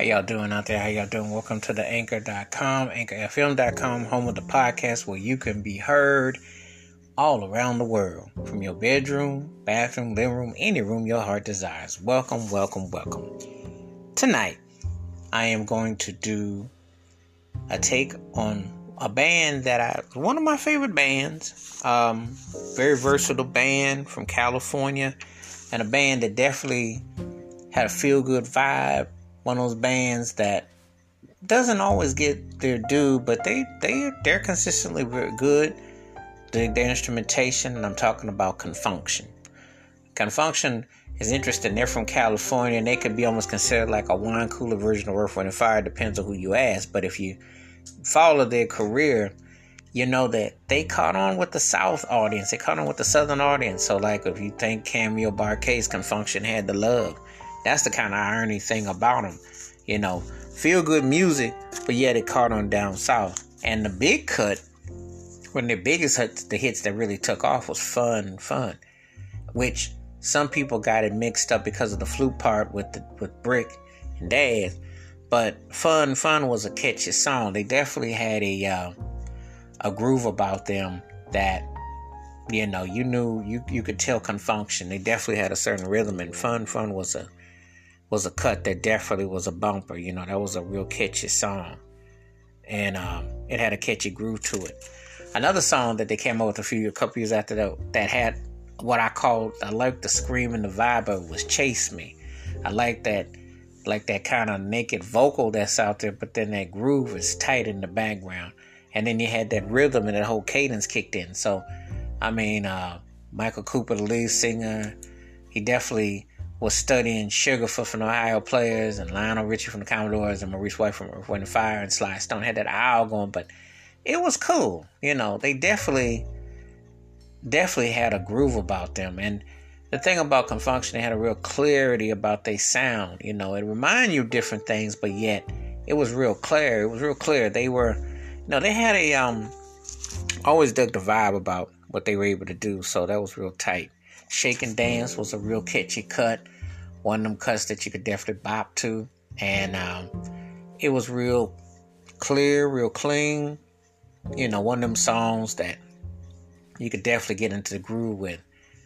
How y'all doing out there? How y'all doing? Welcome to the anchor.com, anchorfm.com, home of the podcast where you can be heard all around the world from your bedroom, bathroom, living room, any room your heart desires. Welcome, welcome, welcome. Tonight, I am going to do a take on a band that I one of my favorite bands. Um, very versatile band from California, and a band that definitely had a feel good vibe. One of those bands that doesn't always get their due, but they they they're consistently good. The, instrumentation, and I'm talking about Con Funk Con Funk Shun is interesting. They're from California, and they could be almost considered like a wine cooler version of Earth, Wind, and Fire. Depends on who you ask. But if you follow their career, you know that they caught on with the South audience. They caught on with the Southern audience. So, like, if you think Cameo Bar-Kays Con Funk Shun had the love, that's the kind of irony thing about them. You know, feel good music, but yet it caught on down south. And the big cut, of the biggest hits, the hits that really took off was Fun Fun, which some people got it mixed up because of the flute part with the, with Brick and Dazz. But Fun Fun was a catchy song. They definitely had a uh, a groove about them that you know you knew you you could tell Con Funk Shun. They definitely had a certain rhythm, and Fun Fun was a was a cut that definitely was a bumper. You know that was a real catchy song, and um, it had a catchy groove to it. Another song that they came out with a few a couple years after that that had what I called I like the scream and the vibe of was Chase Me. I like that like that kind of naked vocal that's out there, but then that groove is tight in the background. And then you had that rhythm and that whole cadence kicked in. So, I mean, uh, Michael Cooper, the lead singer, he definitely was studying Sugarfoot from the Ohio Players and Lionel Richie from the Commodores and Maurice White from Earth, Wind Fire and Sly Stone had that owl going, but it was cool. You know, they definitely, definitely had a groove about them. And the thing about Con Funk Shun, they had a real clarity about their sound. You know, it reminded you of different things, but yet it was real clear. It was real clear. They were, you know, they had a um, always dug the vibe about what they were able to do. So that was real tight. Shake and Dance was a real catchy cut. One of them cuts that you could definitely bop to, and um, it was real clear, real clean. You know, one of them songs that you could definitely get into the groove with.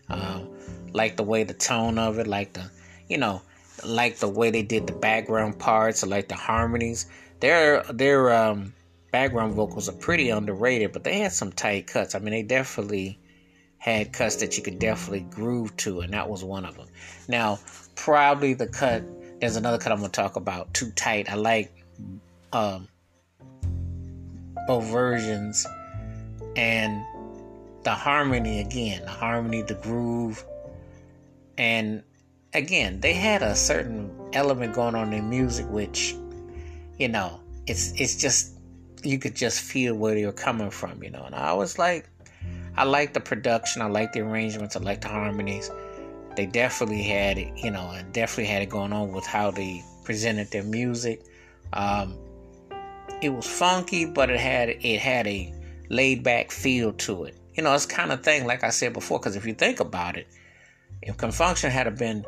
Um, like the way the tone of it, like the, you know, like the way they did the background parts, like the harmonies. Their their um, background vocals are pretty underrated, but they had some tight cuts. I mean, they definitely had cuts that you could definitely groove to, and that was one of them. Now, probably the cut. There's another cut I'm gonna talk about. Too tight. I like um, both versions, and the harmony again, the harmony, the groove, and again, they had a certain element going on in music, which, you know, it's it's just you could just feel where they were coming from, you know. And I was like, I like the production, I like the arrangements, I like the harmonies. They definitely had it, you know, and definitely had it going on with how they presented their music. Um, it was funky, but it had it had a laid back feel to it. You know, it's kind of thing, like I said before, because if you think about it, if Con Funk Shun had been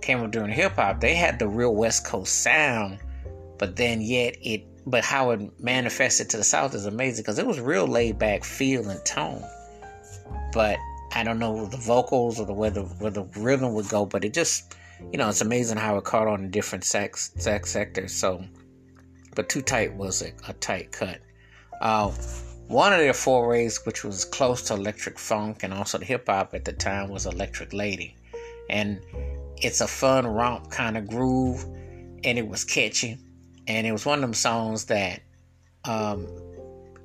came up during hip hop, they had the real West Coast sound, but then yet it, but how it manifested to the South is amazing because it was real laid back feel and tone. But I don't know the vocals or the where the where the rhythm would go, but it just, you know, it's amazing how it caught on in different sex sex sectors. So, but Too Tight was a, a tight cut. Uh, one of their forays, which was close to electric funk and also the hip hop at the time, was Electric Lady. And it's a fun romp kind of groove, and it was catchy. And it was one of them songs that um,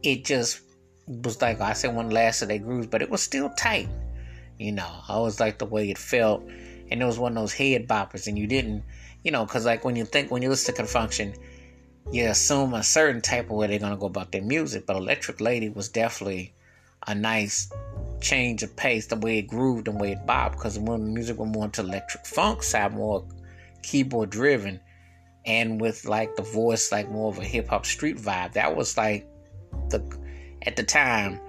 it just was like I said, one last of their grooves, but it was still tight. You know, I always liked the way it felt, and it was one of those head boppers, and you didn't, you know, because like when you think when you listen to Con Funk you assume a certain type of way they're gonna go about their music. But Electric Lady was definitely a nice change of pace, the way it grooved and the way it bobbed. Because when the music went more into electric funk side, more keyboard driven, and with like the voice like more of a hip hop street vibe, that was like the at the time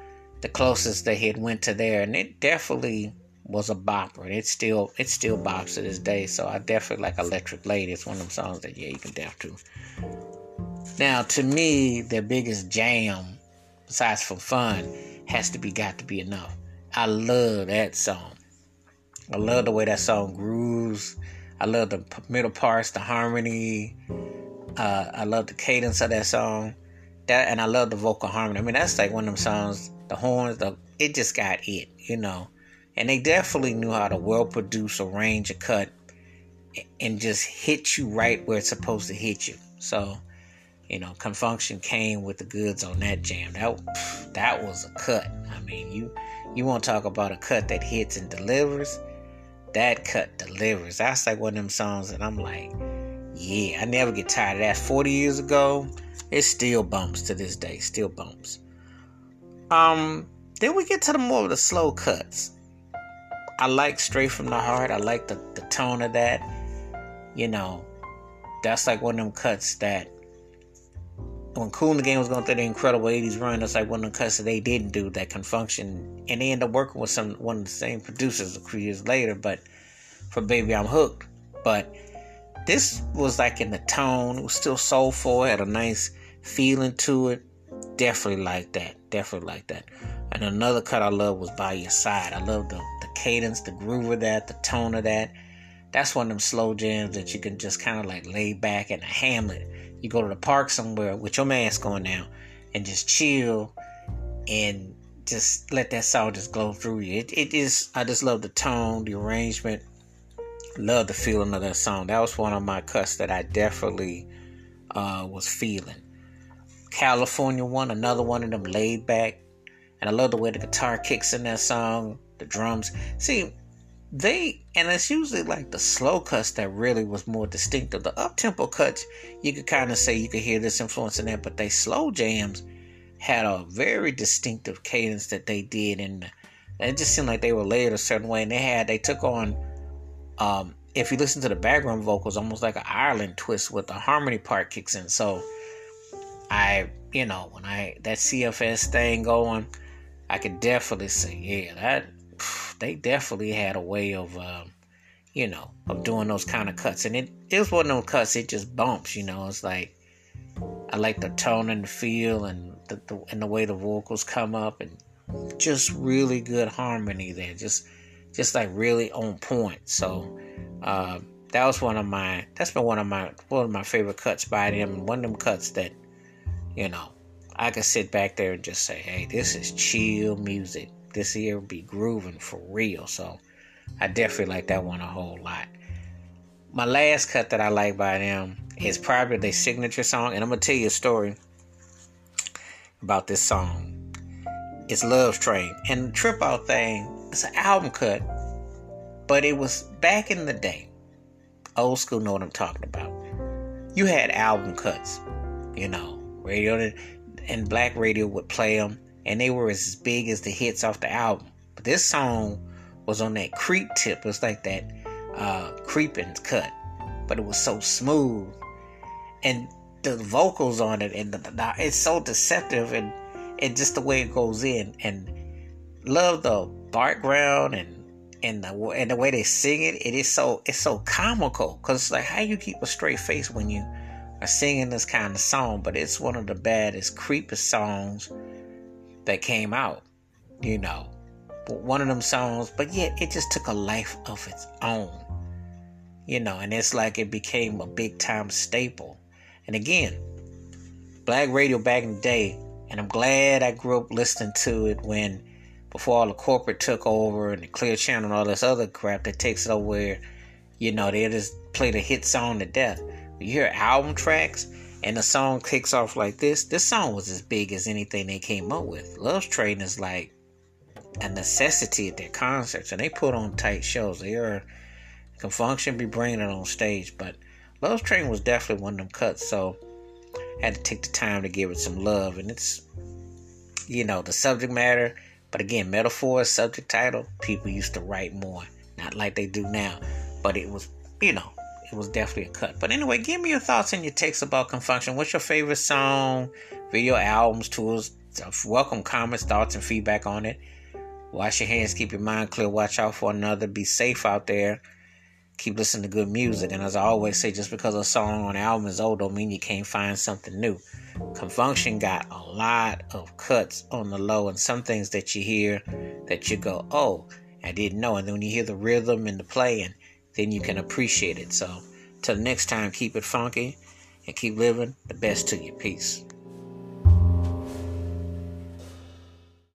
the closest they had went to there, and it definitely was a bopper, and it still it still bops to this day. So I definitely like Electric Lady. It's one of them songs that yeah you can def to. Now to me, the biggest jam, besides for fun, has to be got to be enough. I love that song. I love the way that song grooves. I love the middle parts, the harmony. Uh, I love the cadence of that song. That and I love the vocal harmony. I mean, that's like one of them songs. The horns, the it just got it, you know. And they definitely knew how to well produce, arrange a cut, and just hit you right where it's supposed to hit you. So, you know, Con Funk Shun came with the goods on that jam. That that was a cut. I mean, you you want to talk about a cut that hits and delivers? That cut delivers. That's like one of them songs that I'm like, yeah, I never get tired of that. 40 years ago, it still bumps to this day. Still bumps. Um, then we get to the more of the slow cuts. I like Straight from the Heart. I like the, the tone of that. You know, that's like one of them cuts that when Kool and the Gang was going through the incredible 80s run, that's like one of the cuts that they didn't do that Con Funk Shun. And they ended up working with some one of the same producers a few years later, but for Baby I'm Hooked. But this was like in the tone, it was still soulful, had a nice feeling to it. Definitely like that. Definitely like that. And another cut I love was By Your Side. I love the, the cadence, the groove of that, the tone of that. That's one of them slow jams that you can just kind of like lay back in a hamlet. You go to the park somewhere with your mask on now and just chill and just let that song just glow through you. It, it is, I just love the tone, the arrangement. Love the feeling of that song. That was one of my cuts that I definitely uh, was feeling. California one, another one of them laid back. And I love the way the guitar kicks in that song, the drums. See, they and it's usually like the slow cuts that really was more distinctive. The up tempo cuts, you could kind of say you could hear this influence in that, but they slow jams had a very distinctive cadence that they did, and it just seemed like they were layered a certain way. And they had they took on, um, if you listen to the background vocals, almost like an Ireland twist with the harmony part kicks in. So I, you know, when I that CFS thing going, I could definitely say, yeah, that they definitely had a way of, uh, you know, of doing those kind of cuts. And it, it was one of those cuts, it just bumps, you know. It's like, I like the tone and the feel and the, the, and the way the vocals come up and just really good harmony there. Just, just like really on point. So, uh, that was one of my, that's been one of my, one of my favorite cuts by them. One of them cuts that, you know, I could sit back there and just say, hey, this is chill music this year be grooving for real. So I definitely like that one a whole lot. My last cut that I like by them is probably their signature song, and I'm gonna tell you a story about this song. It's Love Train. And the Trip Out thing, it's an album cut, but it was back in the day. Old school know what I'm talking about. You had album cuts, you know, radio and black radio would play them and they were as big as the hits off the album. But this song was on that creep tip. It was like that uh, creeping cut, but it was so smooth, and the vocals on it, and the, the, it's so deceptive, and and just the way it goes in, and love the background and and the and the way they sing it. It is so it's so comical because like how you keep a straight face when you are singing this kind of song, but it's one of the baddest, creepiest songs that came out, you know. One of them songs, but yet it just took a life of its own, you know, and it's like it became a big time staple. And again, black radio back in the day, and I'm glad I grew up listening to it when before all the corporate took over and the clear channel and all this other crap that takes it over where, you know, they just play the hit song to death. You hear album tracks, and the song kicks off like this. This song was as big as anything they came up with. Love Train is like a necessity at their concerts, and they put on tight shows. They are Con Funk Shun be bringing it on stage, but Love Train was definitely one of them cuts. So I had to take the time to give it some love, and it's you know the subject matter. But again, metaphor, subject title, people used to write more, not like they do now. But it was, you know, it was definitely a cut. But anyway, give me your thoughts and your takes about Con Funk Shun. What's your favorite song, video albums, tools? Welcome comments, thoughts, and feedback on it. Wash your hands, keep your mind clear, watch out for another, be safe out there. Keep listening to good music. And as I always say, just because a song on an album is old don't mean you can't find something new. Con Funk Shun got a lot of cuts on the low and some things that you hear that you go, oh, I didn't know. And then when you hear the rhythm and the playing, then you can appreciate it. So till next time, keep it funky and keep living the best to you. Peace.